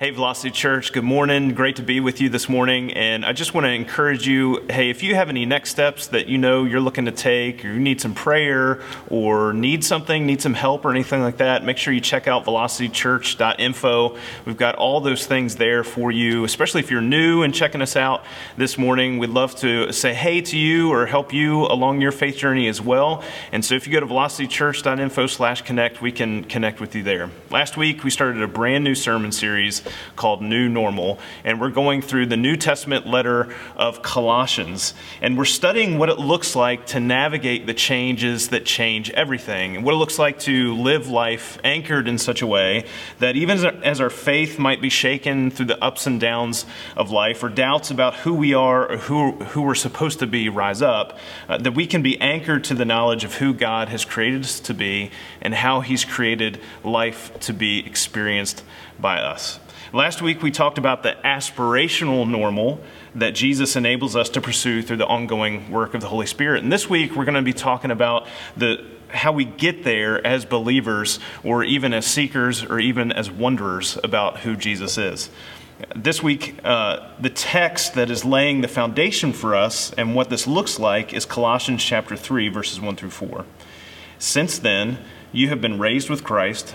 Hey, Velocity Church, good morning. Great to be with you this morning. And I just want to encourage you hey, if you have any next steps that you know you're looking to take, or you need some prayer, or need something, need some help, or anything like that, make sure you check out velocitychurch.info. We've got all those things there for you, especially if you're new and checking us out this morning. We'd love to say hey to you or help you along your faith journey as well. And so if you go to velocitychurch.info slash connect, we can connect with you there. Last week, we started a brand new sermon series called New Normal, and we're going through the New Testament letter of Colossians, and we're studying what it looks like to navigate the changes that change everything, and what it looks like to live life anchored in such a way that even as our faith might be shaken through the ups and downs of life, or doubts about who we are or who, who we're supposed to be rise up, uh, that we can be anchored to the knowledge of who God has created us to be and how He's created life to be experienced by us. Last week we talked about the aspirational normal that Jesus enables us to pursue through the ongoing work of the Holy Spirit. And this week we're going to be talking about the how we get there as believers or even as seekers or even as wanderers about who Jesus is. This week, uh, the text that is laying the foundation for us and what this looks like is Colossians chapter 3, verses 1 through 4. Since then, you have been raised with Christ.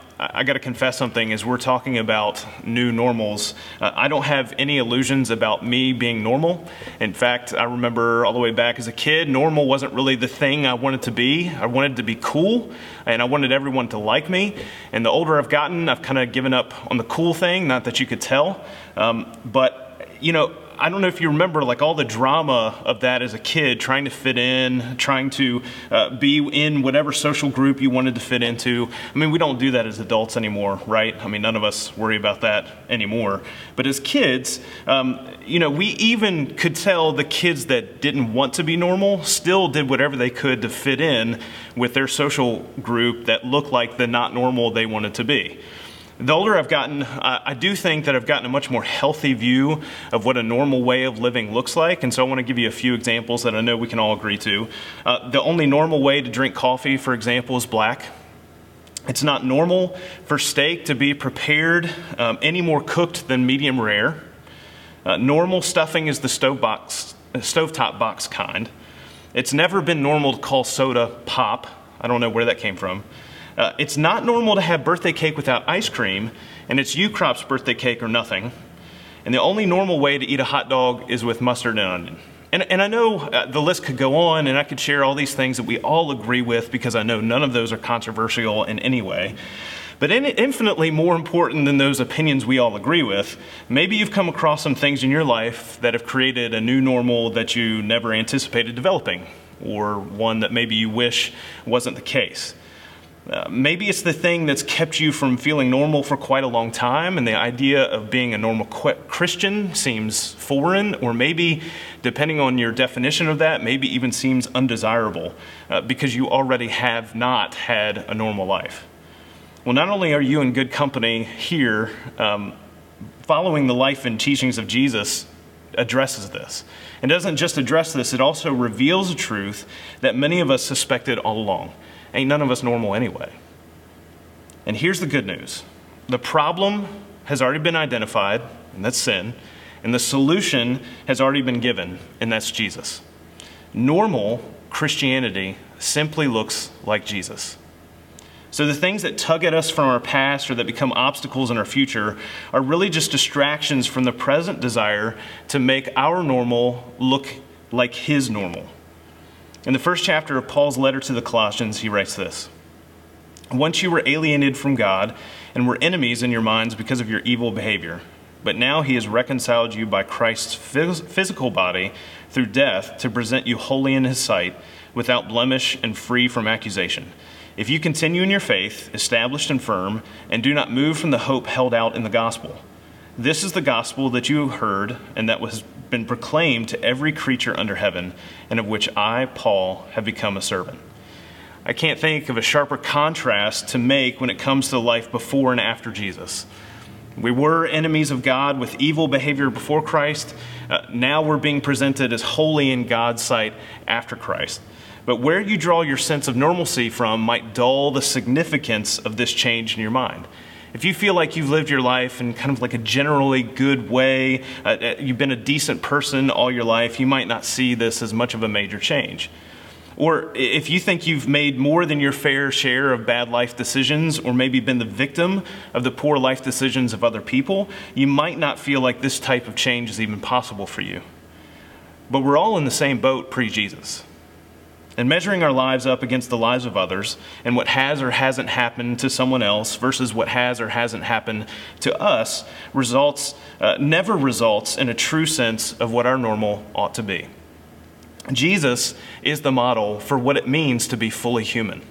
I got to confess something as we're talking about new normals. Uh, I don't have any illusions about me being normal. In fact, I remember all the way back as a kid, normal wasn't really the thing I wanted to be. I wanted to be cool and I wanted everyone to like me. And the older I've gotten, I've kind of given up on the cool thing, not that you could tell. Um, but, you know, I don't know if you remember like all the drama of that as a kid, trying to fit in, trying to uh, be in whatever social group you wanted to fit into. I mean, we don't do that as adults anymore, right? I mean, none of us worry about that anymore. But as kids, um, you know, we even could tell the kids that didn't want to be normal still did whatever they could to fit in with their social group that looked like the not normal they wanted to be. The older I've gotten, I do think that I've gotten a much more healthy view of what a normal way of living looks like. And so I want to give you a few examples that I know we can all agree to. Uh, the only normal way to drink coffee, for example, is black. It's not normal for steak to be prepared um, any more cooked than medium rare. Uh, normal stuffing is the stove box, stovetop box kind. It's never been normal to call soda pop. I don't know where that came from. Uh, it's not normal to have birthday cake without ice cream, and it's Ukrop's birthday cake or nothing. And the only normal way to eat a hot dog is with mustard and onion. And, and I know uh, the list could go on, and I could share all these things that we all agree with because I know none of those are controversial in any way. But in, infinitely more important than those opinions we all agree with, maybe you've come across some things in your life that have created a new normal that you never anticipated developing, or one that maybe you wish wasn't the case. Uh, maybe it's the thing that's kept you from feeling normal for quite a long time, and the idea of being a normal Christian seems foreign, or maybe, depending on your definition of that, maybe even seems undesirable uh, because you already have not had a normal life. Well, not only are you in good company here, um, following the life and teachings of Jesus addresses this. It doesn't just address this, it also reveals a truth that many of us suspected all along Ain't none of us normal anyway. And here's the good news the problem has already been identified, and that's sin, and the solution has already been given, and that's Jesus. Normal Christianity simply looks like Jesus. So, the things that tug at us from our past or that become obstacles in our future are really just distractions from the present desire to make our normal look like His normal. In the first chapter of Paul's letter to the Colossians, he writes this Once you were alienated from God and were enemies in your minds because of your evil behavior, but now he has reconciled you by Christ's physical body through death to present you holy in his sight, without blemish and free from accusation. If you continue in your faith, established and firm, and do not move from the hope held out in the gospel, this is the gospel that you heard and that was been proclaimed to every creature under heaven, and of which I, Paul, have become a servant. I can't think of a sharper contrast to make when it comes to life before and after Jesus. We were enemies of God with evil behavior before Christ. Uh, now we're being presented as holy in God's sight after Christ. But where you draw your sense of normalcy from might dull the significance of this change in your mind. If you feel like you've lived your life in kind of like a generally good way, uh, uh you've been a decent person all your life, you might not see this as much of a major change. Or if you think you've made more than your fair share of bad life decisions, or maybe been the victim of the poor life decisions of other people, you might not feel like this type of change is even possible for you. But we're all in the same boat pre Jesus. And measuring our lives up against the lives of others and what has or hasn't happened to someone else versus what has or hasn't happened to us results, uh, never results in a true sense of what our normal ought to be. Jesus is the model for what it means to be fully human.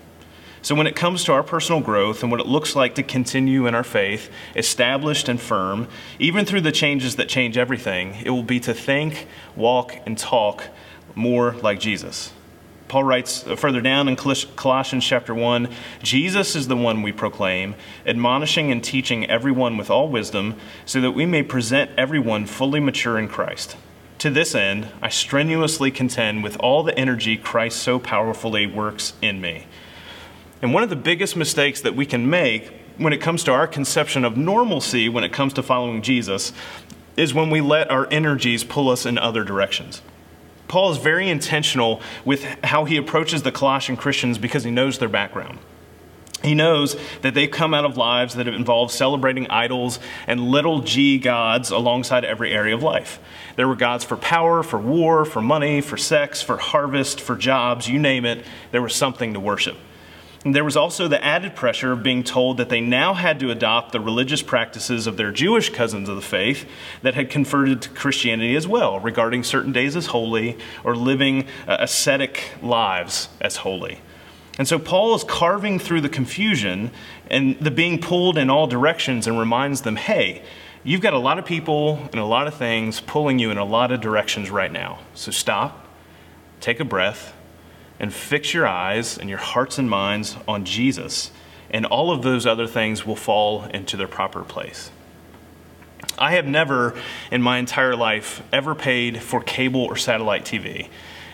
So, when it comes to our personal growth and what it looks like to continue in our faith, established and firm, even through the changes that change everything, it will be to think, walk, and talk more like Jesus. Paul writes uh, further down in Colossians chapter 1 Jesus is the one we proclaim, admonishing and teaching everyone with all wisdom, so that we may present everyone fully mature in Christ. To this end, I strenuously contend with all the energy Christ so powerfully works in me. And one of the biggest mistakes that we can make when it comes to our conception of normalcy, when it comes to following Jesus, is when we let our energies pull us in other directions. Paul is very intentional with how he approaches the Colossian Christians because he knows their background. He knows that they've come out of lives that have involved celebrating idols and little g gods alongside every area of life. There were gods for power, for war, for money, for sex, for harvest, for jobs, you name it, there was something to worship. And there was also the added pressure of being told that they now had to adopt the religious practices of their Jewish cousins of the faith that had converted to Christianity as well, regarding certain days as holy or living uh, ascetic lives as holy. And so Paul is carving through the confusion and the being pulled in all directions and reminds them hey, you've got a lot of people and a lot of things pulling you in a lot of directions right now. So stop, take a breath, and fix your eyes and your hearts and minds on Jesus, and all of those other things will fall into their proper place. I have never in my entire life ever paid for cable or satellite TV.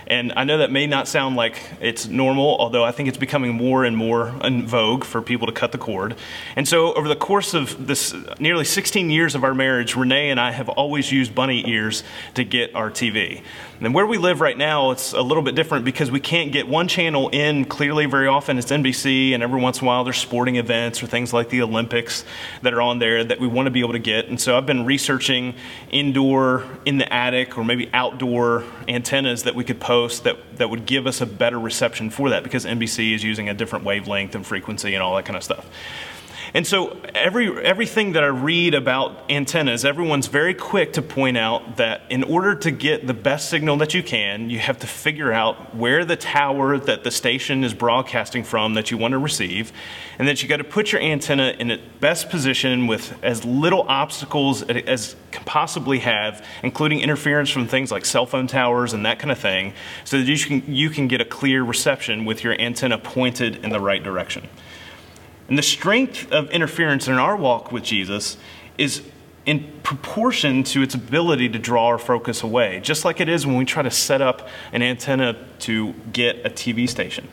And I know that may not sound like it's normal, although I think it's becoming more and more in vogue for people to cut the cord. And so, over the course of this nearly 16 years of our marriage, Renee and I have always used bunny ears to get our TV. And where we live right now, it's a little bit different because we can't get one channel in clearly very often. It's NBC, and every once in a while there's sporting events or things like the Olympics that are on there that we want to be able to get. And so I've been researching indoor, in the attic, or maybe outdoor antennas that we could post that, that would give us a better reception for that because NBC is using a different wavelength and frequency and all that kind of stuff. And so every, everything that I read about antennas, everyone's very quick to point out that in order to get the best signal that you can, you have to figure out where the tower that the station is broadcasting from that you want to receive, and that you got to put your antenna in its best position with as little obstacles as can possibly have, including interference from things like cell phone towers and that kind of thing, so that you can, you can get a clear reception with your antenna pointed in the right direction. And the strength of interference in our walk with Jesus is in proportion to its ability to draw our focus away, just like it is when we try to set up an antenna to get a TV station.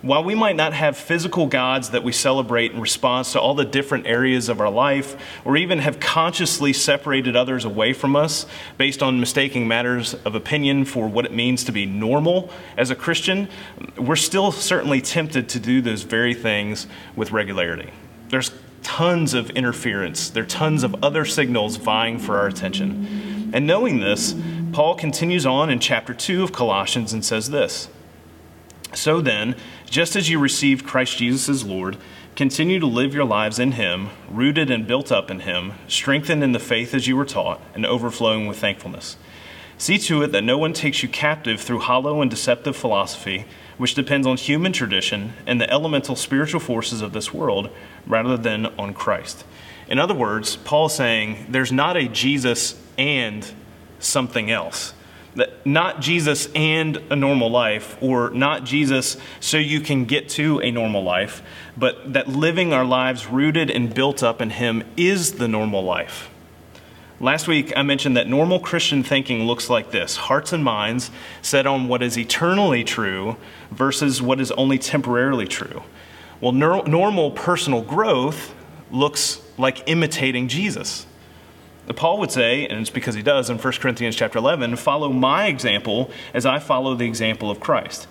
While we might not have physical gods that we celebrate in response to all the different areas of our life, or even have consciously separated others away from us based on mistaking matters of opinion for what it means to be normal as a Christian, we're still certainly tempted to do those very things with regularity. There's tons of interference, there are tons of other signals vying for our attention. And knowing this, Paul continues on in chapter 2 of Colossians and says this. So then, just as you received Christ Jesus as Lord, continue to live your lives in Him, rooted and built up in Him, strengthened in the faith as you were taught, and overflowing with thankfulness. See to it that no one takes you captive through hollow and deceptive philosophy, which depends on human tradition and the elemental spiritual forces of this world, rather than on Christ. In other words, Paul is saying there's not a Jesus and something else. Not Jesus and a normal life, or not Jesus so you can get to a normal life, but that living our lives rooted and built up in Him is the normal life. Last week, I mentioned that normal Christian thinking looks like this hearts and minds set on what is eternally true versus what is only temporarily true. Well, normal personal growth looks like imitating Jesus. Paul would say, and it's because he does in 1 Corinthians chapter 11, follow my example as I follow the example of Christ.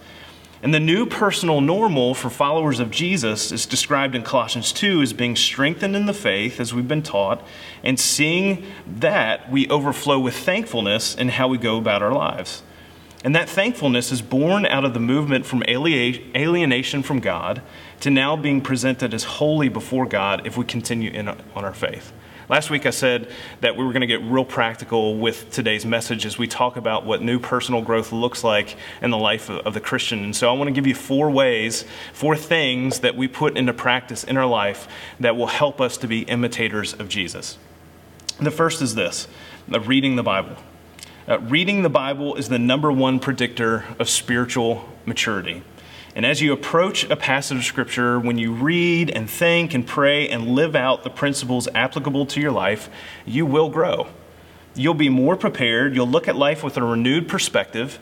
And the new personal normal for followers of Jesus is described in Colossians 2 as being strengthened in the faith, as we've been taught, and seeing that we overflow with thankfulness in how we go about our lives. And that thankfulness is born out of the movement from alienation from God to now being presented as holy before God if we continue in, on our faith. Last week I said that we were going to get real practical with today's message as we talk about what new personal growth looks like in the life of, the Christian. And so I want to give you four ways, four things that we put into practice in our life that will help us to be imitators of Jesus. The first is this reading the Bible. Uh, reading the Bible is the number one predictor of spiritual maturity. And as you approach a passage of Scripture, when you read and think and pray and live out the principles applicable to your life, you will grow. You'll be more prepared, you'll look at life with a renewed perspective,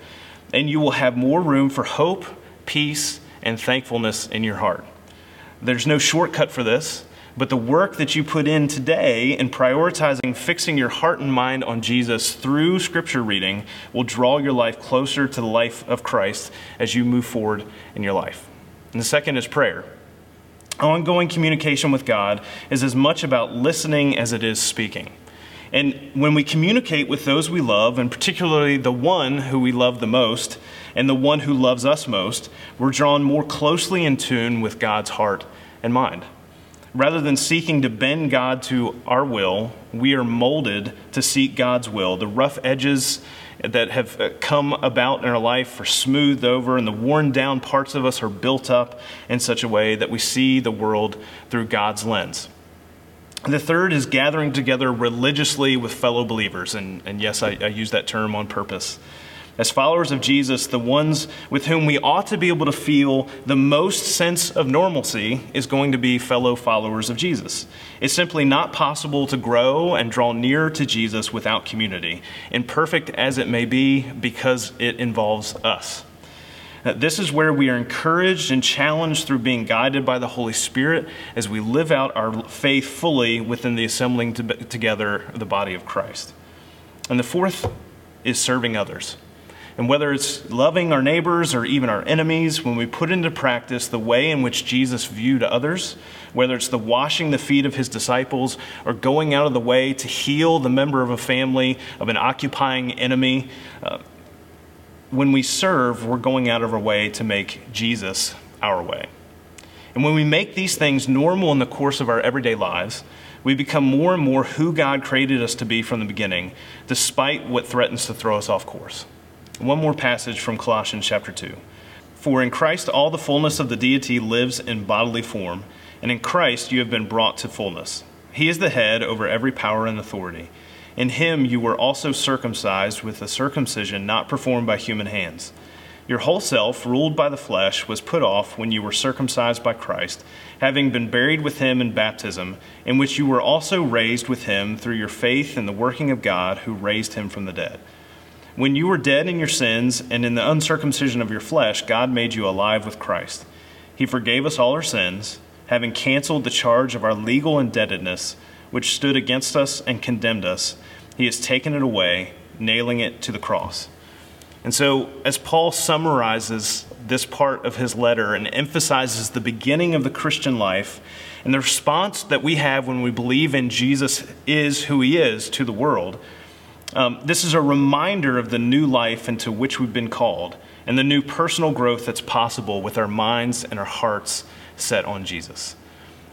and you will have more room for hope, peace, and thankfulness in your heart. There's no shortcut for this. But the work that you put in today in prioritizing fixing your heart and mind on Jesus through scripture reading will draw your life closer to the life of Christ as you move forward in your life. And the second is prayer. Ongoing communication with God is as much about listening as it is speaking. And when we communicate with those we love, and particularly the one who we love the most, and the one who loves us most, we're drawn more closely in tune with God's heart and mind. Rather than seeking to bend God to our will, we are molded to seek God's will. The rough edges that have uh, come about in our life are smoothed over, and the worn down parts of us are built up in such a way that we see the world through God's lens. The third is gathering together religiously with fellow believers, and, and yes, I, I use that term on purpose. As followers of Jesus, the ones with whom we ought to be able to feel the most sense of normalcy is going to be fellow followers of Jesus. It's simply not possible to grow and draw near to Jesus without community, imperfect as it may be, because it involves us. This is where we are encouraged and challenged through being guided by the Holy Spirit as we live out our faith fully within the assembling together of the body of Christ. And the fourth is serving others. And whether it's loving our neighbors or even our enemies, when we put into practice the way in which Jesus viewed others, whether it's the washing the feet of his disciples or going out of the way to heal the member of a family of an occupying enemy, uh, when we serve, we're going out of our way to make Jesus our way. And when we make these things normal in the course of our everyday lives, we become more and more who God created us to be from the beginning, despite what threatens to throw us off course. One more passage from Colossians chapter 2. For in Christ all the fullness of the deity lives in bodily form, and in Christ you have been brought to fullness. He is the head over every power and authority. In him you were also circumcised with a circumcision not performed by human hands. Your whole self, ruled by the flesh, was put off when you were circumcised by Christ, having been buried with him in baptism, in which you were also raised with him through your faith in the working of God who raised him from the dead. When you were dead in your sins and in the uncircumcision of your flesh, God made you alive with Christ. He forgave us all our sins, having canceled the charge of our legal indebtedness, which stood against us and condemned us. He has taken it away, nailing it to the cross. And so, as Paul summarizes this part of his letter and emphasizes the beginning of the Christian life and the response that we have when we believe in Jesus is who he is to the world, um, this is a reminder of the new life into which we've been called and the new personal growth that's possible with our minds and our hearts set on Jesus.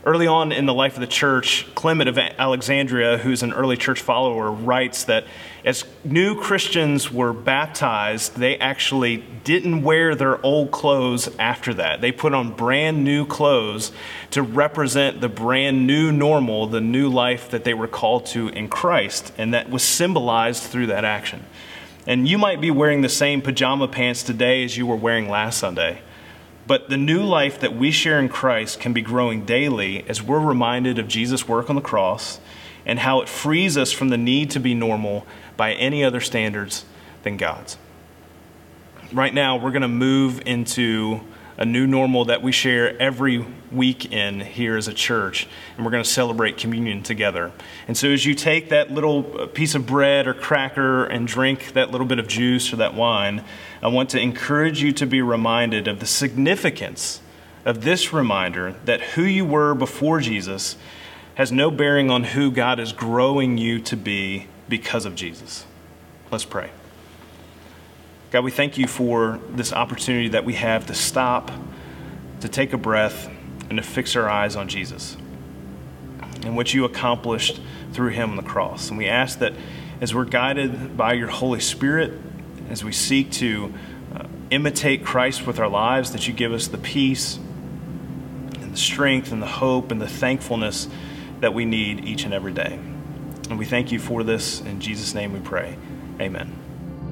Early on in the life of the church, Clement of Alexandria, who's an early church follower, writes that as new Christians were baptized, they actually didn't wear their old clothes after that. They put on brand new clothes to represent the brand new normal, the new life that they were called to in Christ, and that was symbolized through that action. And you might be wearing the same pajama pants today as you were wearing last Sunday. But the new life that we share in Christ can be growing daily as we're reminded of Jesus' work on the cross and how it frees us from the need to be normal by any other standards than God's. Right now, we're going to move into a new normal that we share every week in here as a church, and we're going to celebrate communion together. And so, as you take that little uh, piece of bread or cracker and drink that little bit of juice or that wine, I want to encourage you to be reminded of the significance of this reminder that who you were before Jesus has no bearing on who God is growing you to be because of Jesus. Let's pray. God, we thank you for this opportunity that we have to stop, to take a breath, and to fix our eyes on Jesus and what you accomplished through him on the cross. And we ask that as we're guided by your Holy Spirit, as we seek to uh, imitate Christ with our lives, that you give us the peace and the strength and the hope and the thankfulness that we need each and every day. And we thank you for this. In Jesus' name we pray. Amen.